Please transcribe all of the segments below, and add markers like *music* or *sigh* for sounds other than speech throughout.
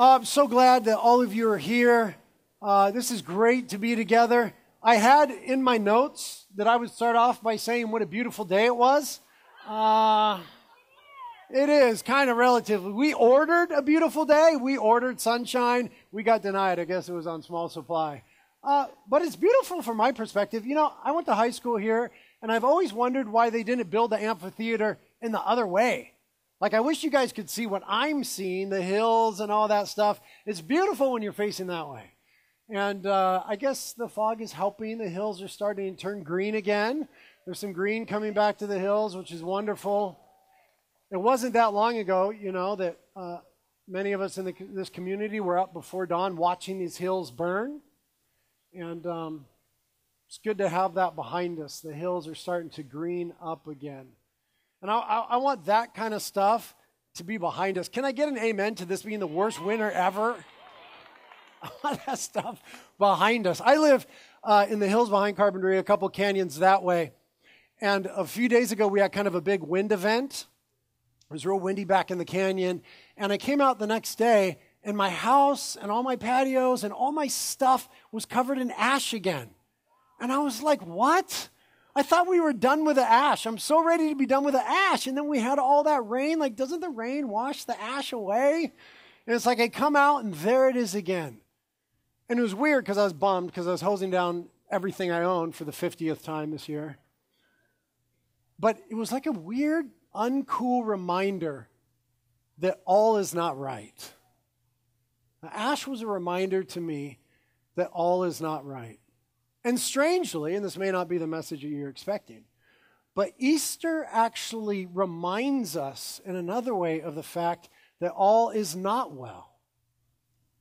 Uh, I'm so glad that all of you are here. Uh, this is great to be together. I had in my notes that I would start off by saying what a beautiful day it was. Uh, it is kind of relatively. We ordered a beautiful day. We ordered sunshine. We got denied. I guess it was on small supply. Uh, but it's beautiful from my perspective. You know, I went to high school here, and I've always wondered why they didn't build the amphitheater in the other way. Like, I wish you guys could see what I'm seeing, the hills and all that stuff. It's beautiful when you're facing that way. And uh, I guess the fog is helping. The hills are starting to turn green again. There's some green coming back to the hills, which is wonderful. It wasn't that long ago, you know, that uh, many of us in the, this community were up before dawn watching these hills burn. And um, it's good to have that behind us. The hills are starting to green up again. And I, I, I want that kind of stuff to be behind us. Can I get an amen to this being the worst winter ever? *laughs* I want that stuff behind us. I live uh, in the hills behind Carpinteria, a couple canyons that way. And a few days ago, we had kind of a big wind event. It was real windy back in the canyon. And I came out the next day, and my house and all my patios and all my stuff was covered in ash again. And I was like, what? I thought we were done with the ash. I'm so ready to be done with the ash. And then we had all that rain. Like, doesn't the rain wash the ash away? And it's like I come out and there it is again. And it was weird because I was bummed because I was hosing down everything I owned for the 50th time this year. But it was like a weird, uncool reminder that all is not right. The ash was a reminder to me that all is not right. And strangely, and this may not be the message that you're expecting, but Easter actually reminds us in another way of the fact that all is not well.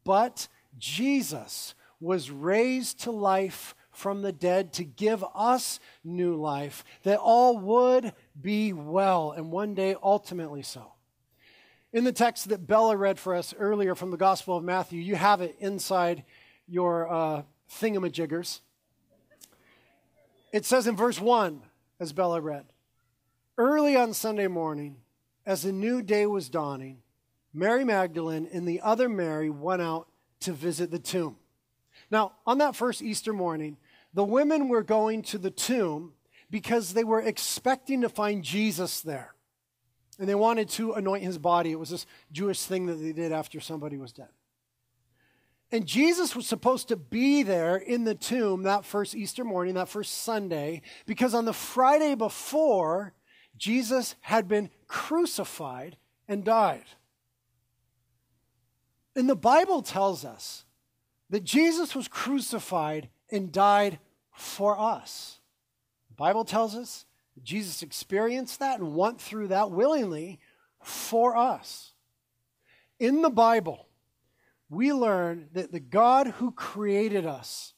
But Jesus was raised to life from the dead to give us new life, that all would be well, and one day ultimately so. In the text that Bella read for us earlier from the Gospel of Matthew, you have it inside your uh, thingamajiggers. It says in verse 1, as Bella read, Early on Sunday morning, as the new day was dawning, Mary Magdalene and the other Mary went out to visit the tomb. Now, on that first Easter morning, the women were going to the tomb because they were expecting to find Jesus there. And they wanted to anoint his body. It was this Jewish thing that they did after somebody was dead. And Jesus was supposed to be there in the tomb that first Easter morning, that first Sunday, because on the Friday before, Jesus had been crucified and died. And the Bible tells us that Jesus was crucified and died for us. The Bible tells us Jesus experienced that and went through that willingly for us. In the Bible, we learn that the God who created us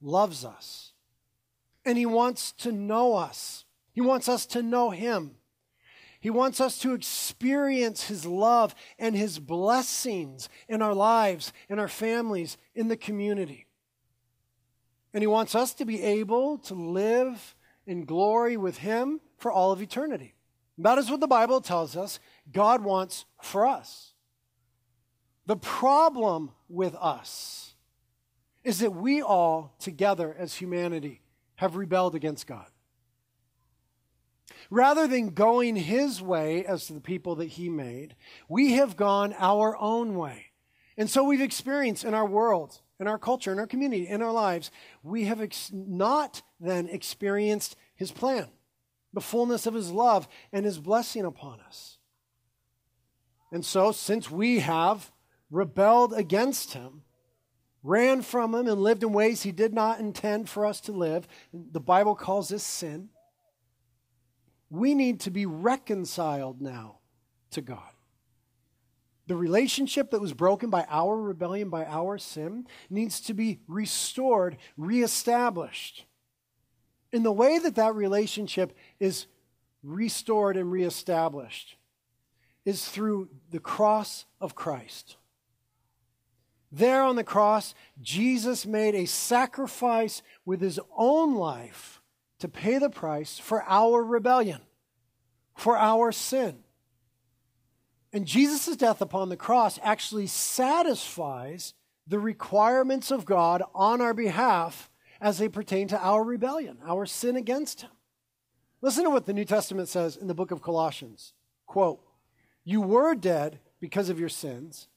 loves us. And he wants to know us. He wants us to know him. He wants us to experience his love and his blessings in our lives, in our families, in the community. And he wants us to be able to live in glory with him for all of eternity. That is what the Bible tells us God wants for us. The problem with us is that we all, together as humanity, have rebelled against God. Rather than going his way as to the people that he made, we have gone our own way. And so we've experienced in our world, in our culture, in our community, in our lives, we have ex- not then experienced his plan, the fullness of his love and his blessing upon us. And so, since we have rebelled against him, ran from him, and lived in ways he did not intend for us to live. The Bible calls this sin. We need to be reconciled now to God. The relationship that was broken by our rebellion, by our sin, needs to be restored, reestablished. And the way that that relationship is restored and reestablished is through the cross of Christ. There on the cross, Jesus made a sacrifice with his own life to pay the price for our rebellion, for our sin. And Jesus' death upon the cross actually satisfies the requirements of God on our behalf as they pertain to our rebellion, our sin against Him. Listen to what the New Testament says in the book of Colossians. Quote, You were dead because of your sins.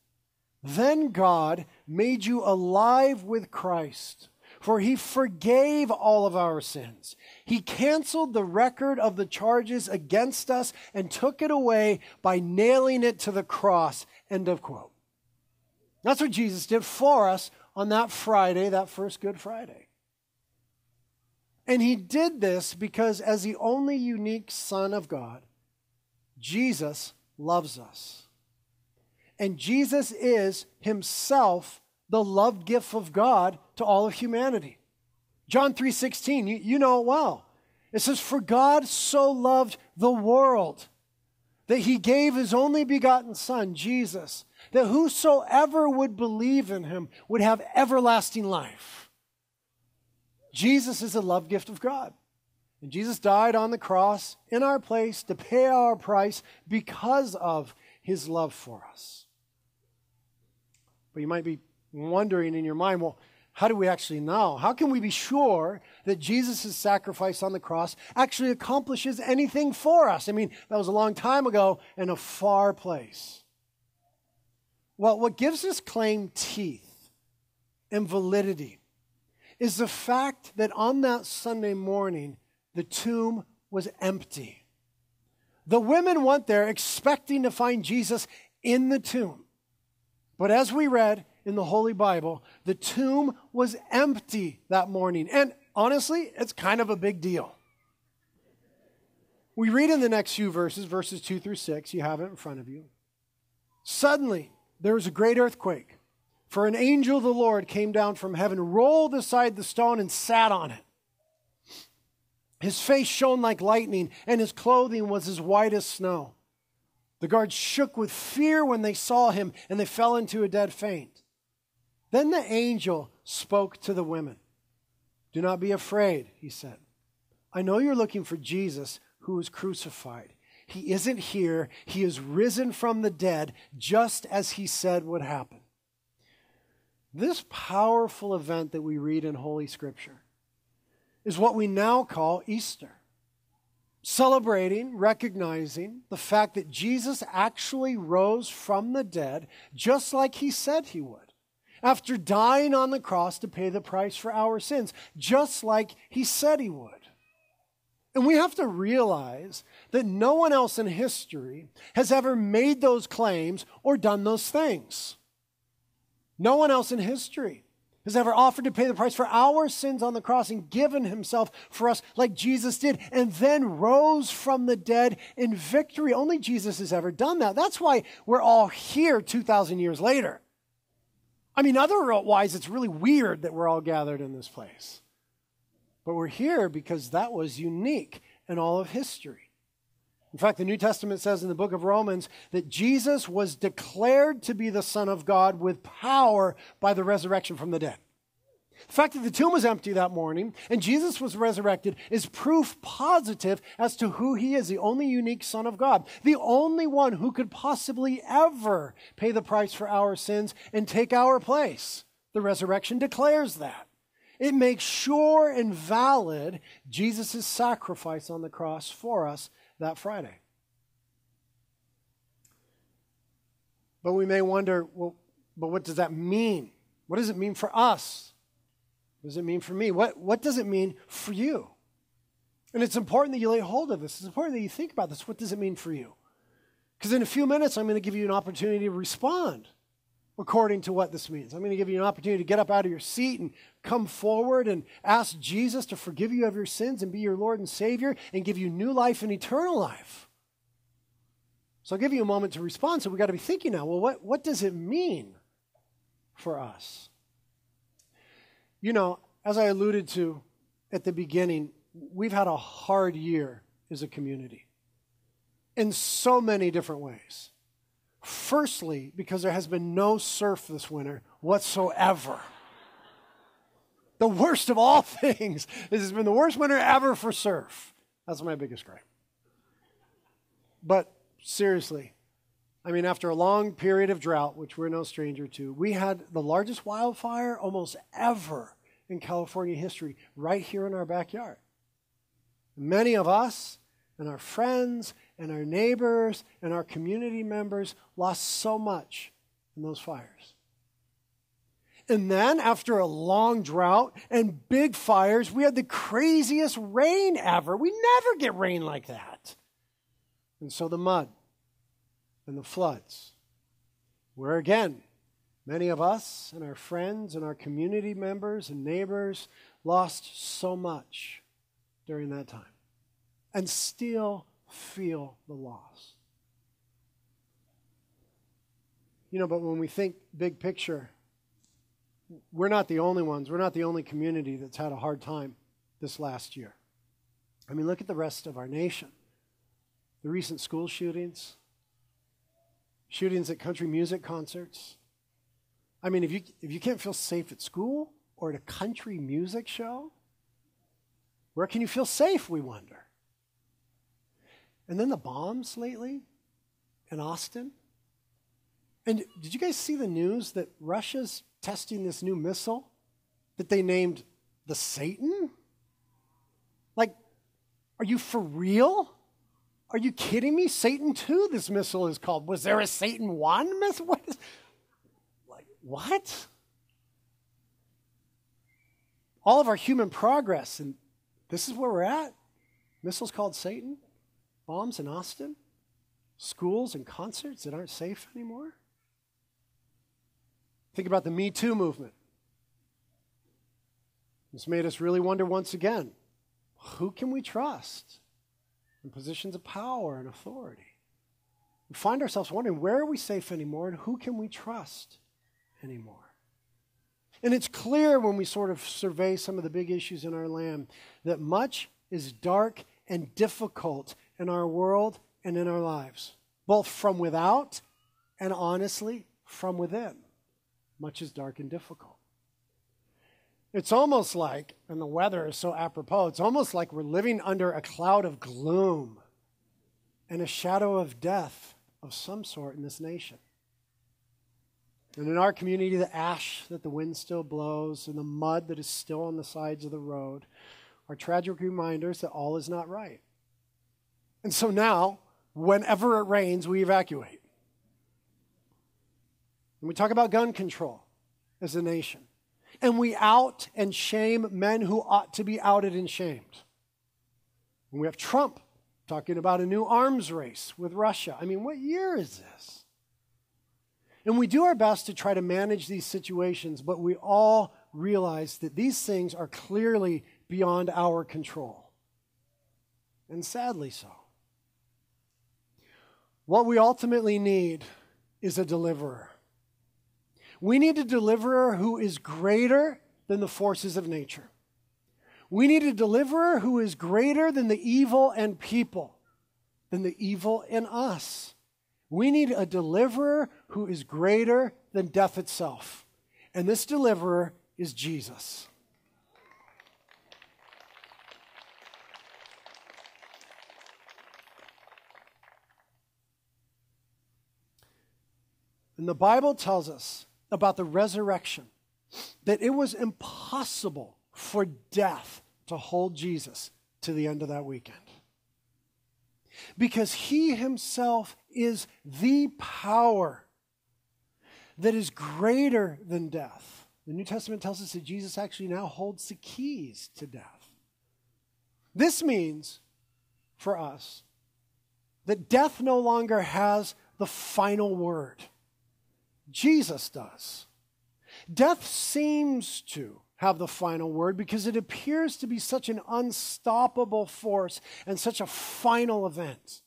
Then God made you alive with Christ, for he forgave all of our sins. He canceled the record of the charges against us and took it away by nailing it to the cross. End of quote. That's what Jesus did for us on that Friday, that first Good Friday. And he did this because, as the only unique Son of God, Jesus loves us. And Jesus is himself the love gift of God to all of humanity. John 3:16, you, you know it well. It says, For God so loved the world that he gave his only begotten Son, Jesus, that whosoever would believe in him would have everlasting life. Jesus is a love gift of God. And Jesus died on the cross in our place to pay our price because of his love for us. But you might be wondering in your mind, well, how do we actually know? How can we be sure that Jesus' sacrifice on the cross actually accomplishes anything for us? I mean, that was a long time ago in a far place. Well, what gives this claim teeth and validity is the fact that on that Sunday morning, the tomb was empty. The women went there expecting to find Jesus in the tomb. But as we read in the Holy Bible, the tomb was empty that morning. And honestly, it's kind of a big deal. We read in the next few verses, verses 2 through 6, you have it in front of you. Suddenly, there was a great earthquake, for an angel of the Lord came down from heaven, rolled aside the stone, and sat on it. His face shone like lightning, and his clothing was as white as snow. The guards shook with fear when they saw him, and they fell into a dead faint. Then the angel spoke to the women. Do not be afraid, he said. I know you're looking for Jesus who was crucified. He isn't here. He is risen from the dead, just as he said would happen. This powerful event that we read in Holy Scripture is what we now call Easter. Celebrating, recognizing the fact that Jesus actually rose from the dead just like he said he would. After dying on the cross to pay the price for our sins, just like he said he would. And we have to realize that no one else in history has ever made those claims or done those things. No one else in history has ever offered to pay the price for our sins on the cross and given himself for us like Jesus did and then rose from the dead in victory. Only Jesus has ever done that. That's why we're all here 2,000 years later. I mean, otherwise, it's really weird that we're all gathered in this place. But we're here because that was unique in all of history. In fact, the New Testament says in the book of Romans that Jesus was declared to be the Son of God with power by the resurrection from the dead. The fact that the tomb was empty that morning and Jesus was resurrected is proof positive as to who he is, the only unique Son of God, the only one who could possibly ever pay the price for our sins and take our place. The resurrection declares that. It makes sure and valid Jesus' sacrifice on the cross for us that Friday. But we may wonder, well, but what does that mean? What does it mean for us? What does it mean for me? What, what does it mean for you? And it's important that you lay hold of this. It's important that you think about this. What does it mean for you? Because in a few minutes, I'm going to give you an opportunity to respond according to what this means. I'm going to give you an opportunity to get up out of your seat and come forward and ask Jesus to forgive you of your sins and be your Lord and Savior and give you new life and eternal life. So I'll give you a moment to respond. So we've got to be thinking now well, what, what does it mean for us? You know, as I alluded to at the beginning, we've had a hard year as a community in so many different ways. Firstly, because there has been no surf this winter whatsoever. The worst of all *laughs* things. This has been the worst winter ever for surf. That's my biggest gripe. But seriously, I mean, after a long period of drought, which we're no stranger to, we had the largest wildfire almost ever in California history right here in our backyard. Many of us and our friends and our neighbors and our community members lost so much in those fires. And then, after a long drought and big fires, we had the craziest rain ever. We never get rain like that. And so the mud and the floods, where again, many of us and our friends and our community members and neighbors lost so much during that time and still feel the loss. You know, but when we think big picture, we're not the only ones. We're not the only community that's had a hard time this last year. I mean, look at the rest of our nation. The recent school shootings, shootings at country music concerts. I mean, if you, if you can't feel safe at school or at a country music show, where can you feel safe, we wonder? And then the bombs lately in Austin. And did you guys see the news that Russia's testing this new missile that they named the Satan? Like, are you for real? Are you kidding me? Satan 2, this missile is called. Was there a Satan 1 missile? What is, like, what? All of our human progress, and this is where we're at. Missiles called Satan, bombs in Austin, schools and concerts that aren't safe anymore. Think about the Me Too movement. This made us really wonder once again who can we trust in positions of power and authority? We find ourselves wondering where are we safe anymore and who can we trust anymore? And it's clear when we sort of survey some of the big issues in our land that much is dark and difficult in our world and in our lives, both from without and honestly from within much is dark and difficult. It's almost like, and the weather is so apropos, it's almost like we're living under a cloud of gloom and a shadow of death of some sort in this nation. And in our community, the ash that the wind still blows and the mud that is still on the sides of the road are tragic reminders that all is not right. And so now, whenever it rains, we evacuate. And we talk about gun control as a nation. And we out and shame men who ought to be outed and shamed. And we have Trump talking about a new arms race with Russia. I mean, what year is this? And we do our best to try to manage these situations, but we all realize that these things are clearly beyond our control. And sadly so. What we ultimately need is a deliverer. We need a deliverer who is greater than the forces of nature. We need a deliverer who is greater than the evil and people, than the evil in us. We need a deliverer who is greater than death itself. And this deliverer is Jesus. And the Bible tells us about the resurrection that it was impossible for death to hold Jesus to the end of that weekend. Because he himself is the power that is greater than death. The New Testament tells us that Jesus actually now holds the keys to death. This means for us that death no longer has the final word. Jesus does. Death seems to have the final word because it appears to be such an unstoppable force and such a final event.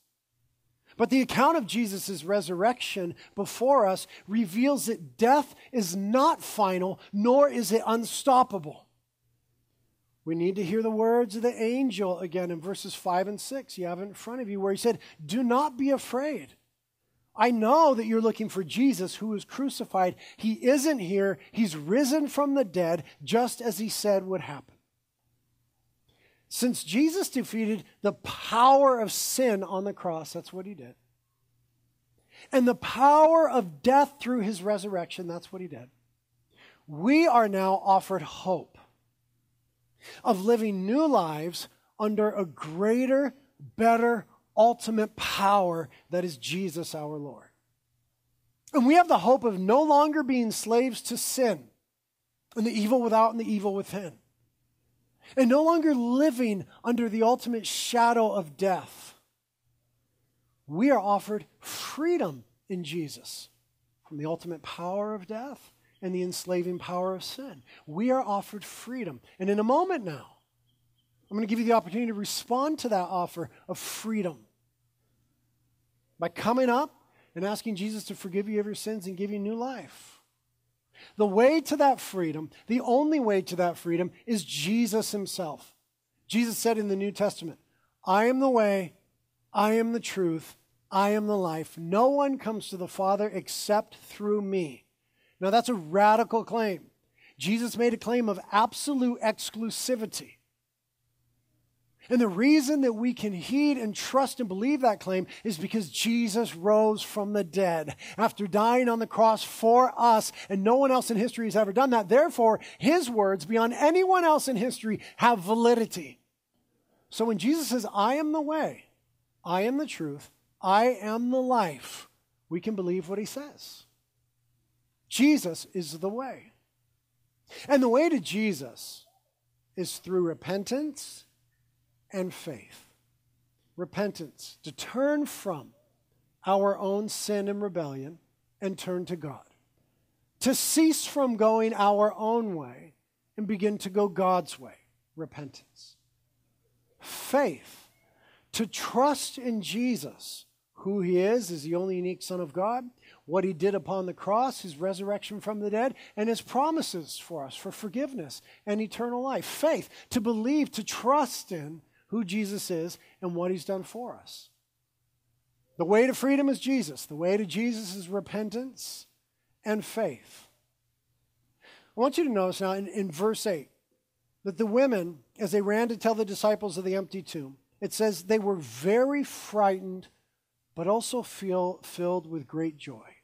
But the account of Jesus' resurrection before us reveals that death is not final, nor is it unstoppable. We need to hear the words of the angel again in verses 5 and 6. You have it in front of you where he said, Do not be afraid. I know that you're looking for Jesus who was crucified. He isn't here. He's risen from the dead, just as he said would happen. Since Jesus defeated the power of sin on the cross, that's what he did. and the power of death through his resurrection. That's what he did. We are now offered hope of living new lives under a greater, better, ultimate power that is Jesus our Lord. And we have the hope of no longer being slaves to sin and the evil without and the evil within. And no longer living under the ultimate shadow of death. We are offered freedom in Jesus from the ultimate power of death and the enslaving power of sin. We are offered freedom. And in a moment now, I'm going to give you the opportunity to respond to that offer of freedom by coming up and asking Jesus to forgive you of your sins and give you new life. The way to that freedom, the only way to that freedom, is Jesus himself. Jesus said in the New Testament, I am the way, I am the truth, I am the life. No one comes to the Father except through me. Now, that's a radical claim. Jesus made a claim of absolute exclusivity. And the reason that we can heed and trust and believe that claim is because Jesus rose from the dead after dying on the cross for us, and no one else in history has ever done that. Therefore, his words, beyond anyone else in history, have validity. So when Jesus says, I am the way, I am the truth, I am the life, we can believe what he says. Jesus is the way. And the way to Jesus is through repentance and faith. Repentance, to turn from our own sin and rebellion and turn to God. To cease from going our own way and begin to go God's way. Repentance. Faith, to trust in Jesus, who he is, is the only unique Son of God, what he did upon the cross, his resurrection from the dead, and his promises for us for forgiveness and eternal life. Faith, to believe, to trust in who Jesus is and what he's done for us. The way to freedom is Jesus. The way to Jesus is repentance and faith. I want you to notice now in, in verse 8 that the women, as they ran to tell the disciples of the empty tomb, it says they were very frightened, but also feel filled with great joy.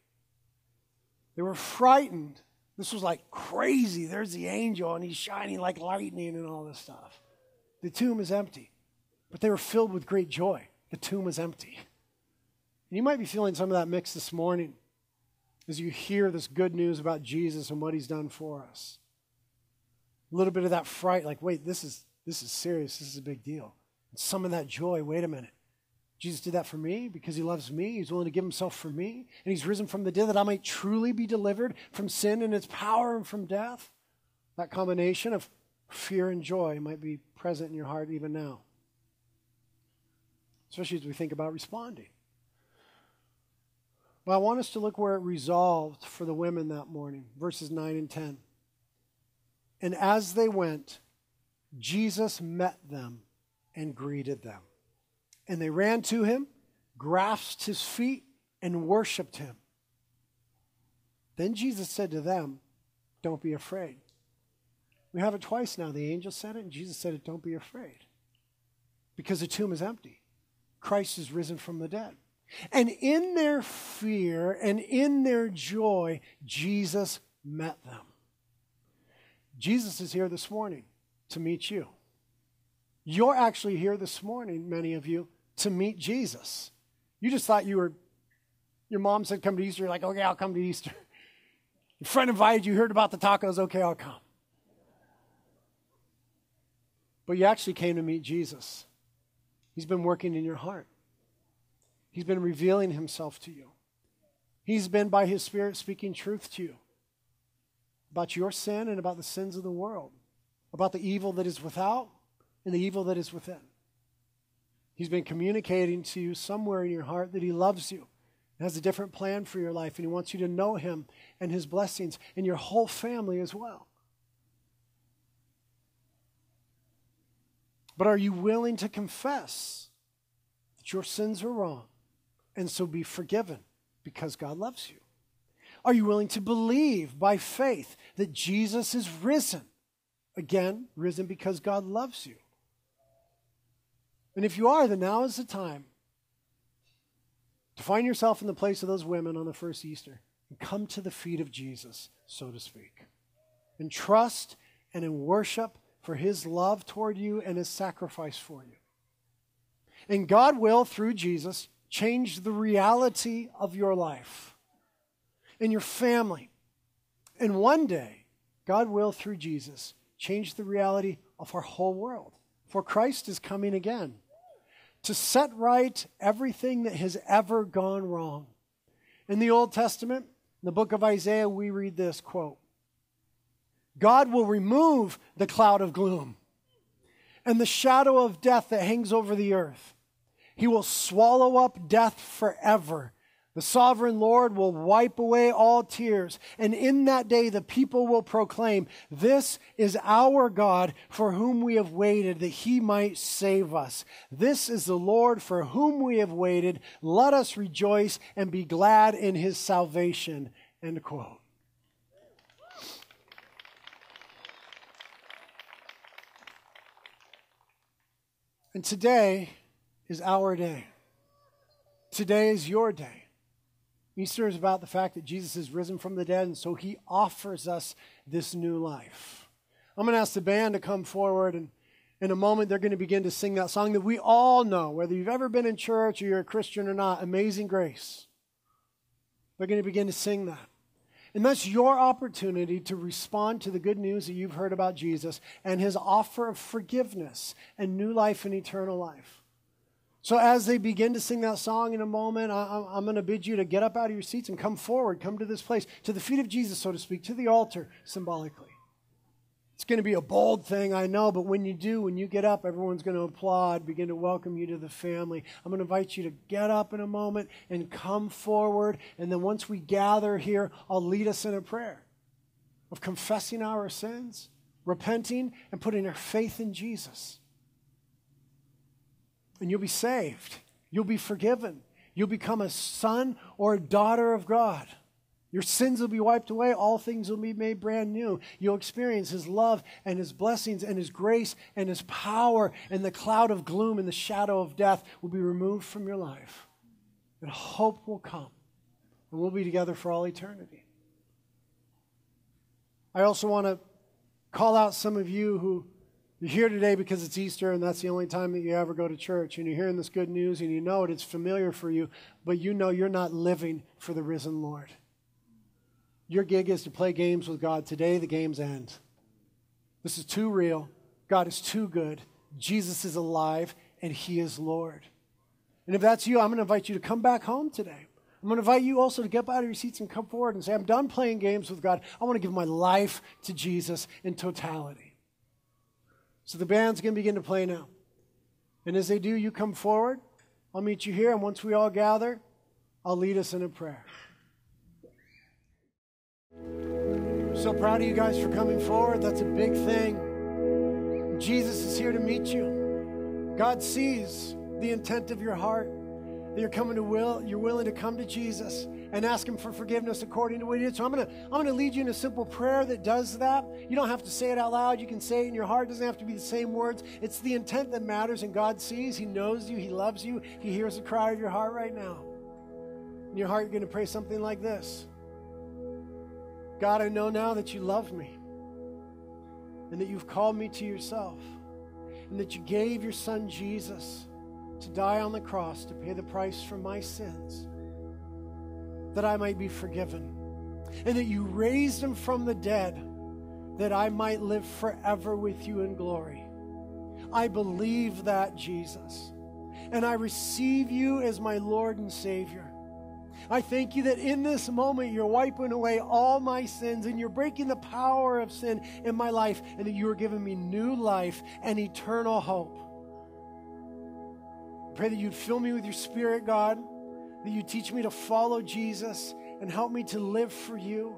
They were frightened. This was like crazy. There's the angel, and he's shining like lightning and all this stuff. The tomb is empty. But they were filled with great joy. The tomb was empty. And you might be feeling some of that mix this morning as you hear this good news about Jesus and what he's done for us. A little bit of that fright, like, wait, this is this is serious, this is a big deal. And some of that joy, wait a minute. Jesus did that for me because he loves me. He's willing to give himself for me. And he's risen from the dead that I might truly be delivered from sin and its power and from death. That combination of fear and joy might be present in your heart even now especially as we think about responding. But I want us to look where it resolved for the women that morning, verses 9 and 10. And as they went, Jesus met them and greeted them. And they ran to him, grasped his feet, and worshiped him. Then Jesus said to them, Don't be afraid. We have it twice now. The angel said it, and Jesus said it, Don't be afraid. Because the tomb is empty. Christ is risen from the dead. And in their fear and in their joy, Jesus met them. Jesus is here this morning to meet you. You're actually here this morning, many of you, to meet Jesus. You just thought you were, your mom said, come to Easter. You're like, okay, I'll come to Easter. *laughs* Your friend invited you, heard about the tacos. Okay, I'll come. But you actually came to meet Jesus. He's been working in your heart. He's been revealing himself to you. He's been, by his Spirit, speaking truth to you about your sin and about the sins of the world, about the evil that is without and the evil that is within. He's been communicating to you somewhere in your heart that he loves you and has a different plan for your life, and he wants you to know him and his blessings and your whole family as well. But are you willing to confess that your sins are wrong and so be forgiven because God loves you? Are you willing to believe by faith that Jesus is risen? Again, risen because God loves you. And if you are, then now is the time to find yourself in the place of those women on the first Easter and come to the feet of Jesus, so to speak, and trust and in worship for his love toward you and his sacrifice for you. And God will, through Jesus, change the reality of your life and your family. And one day, God will, through Jesus, change the reality of our whole world. For Christ is coming again to set right everything that has ever gone wrong. In the Old Testament, in the book of Isaiah, we read this quote God will remove the cloud of gloom and the shadow of death that hangs over the earth. He will swallow up death forever the sovereign Lord will wipe away all tears, and in that day the people will proclaim, This is our God for whom we have waited, that he might save us. This is the Lord for whom we have waited. Let us rejoice and be glad in his salvation. End quote. And today is our day. Today is your day. Easter is about the fact that Jesus is risen from the dead, and so he offers us this new life. I'm going to ask the band to come forward, and in a moment, they're going to begin to sing that song that we all know, whether you've ever been in church or you're a Christian or not Amazing Grace. They're going to begin to sing that. And that's your opportunity to respond to the good news that you've heard about Jesus and his offer of forgiveness and new life and eternal life. So, as they begin to sing that song in a moment, I, am going to bid you to get up out of your seats and come forward, come to this place, to the feet of Jesus, so to speak, to the altar symbolically. It's going to be a bold thing, I know, but when you do, when you get up, everyone's going to applaud, begin to welcome you to the family. I'm going to invite you to get up in a moment and come forward. And then once we gather here, I'll lead us in a prayer of confessing our sins, repenting, and putting our faith in Jesus and you'll be saved. You'll be forgiven. You'll become a son or a daughter of God. Your sins will be wiped away. All things will be made brand new. You'll experience His love and His blessings and His grace and His power, and the cloud of gloom and the shadow of death will be removed from your life. And hope will come, and we'll be together for all eternity. I also want to call out some of you who you're here today because it's Easter and that's the only time that you ever go to church. And you're hearing this good news and you know it, it's familiar for you, but you know you're not living for the risen Lord. Your gig is to play games with God. Today, the games end. This is too real. God is too good. Jesus is alive and He is Lord. And if that's you, I'm going to invite you to come back home today. I'm going to invite you also to get out of your seats and come forward and say, I'm done playing games with God. I want to give my life to Jesus in totality. So the band's going to begin to play now. And as they do, you come forward. I'll meet you here. And once we all gather, I'll lead us in a prayer. So proud of you guys for coming forward. That's a big thing. Jesus is here to meet you. God sees the intent of your heart. That you're coming to will, you're willing to come to Jesus and ask Him for forgiveness according to what He did. So I'm to I'm to lead you in a simple prayer that does that. You don't have to say it out loud. You can say it in your heart. It doesn't have to be the same words. It's the intent that matters, and God sees. He knows you. He loves you. He hears the cry of your heart right now. In your heart, you're to pray something like this God, I know now that you love me and that you've called me to yourself and that you gave your son Jesus to die on the cross to pay the price for my sins that I might be forgiven, and that you raised him from the dead that I might live forever with you in glory. I believe that, Jesus, and I receive you as my Lord and Savior. I thank you that in this moment you're wiping away all my sins and you're breaking the power of sin in my life, and that you are giving me new life and eternal hope. Pray that you'd fill me with your spirit, God that you teach me to follow Jesus and help me to live for you.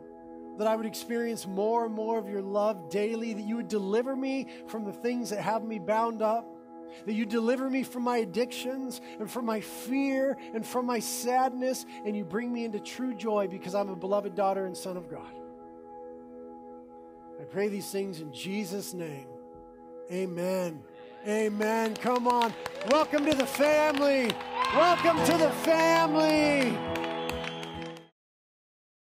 That I would experience more and more of your love daily, that you would deliver me from the things that have me bound up, that you deliver me from my addictions and from my fear and from my sadness, and you bring me into true joy because I'm a beloved daughter and son of God. I pray these things in Jesus' name. Amen. Amen. Come on. Welcome to the family. Welcome to the family.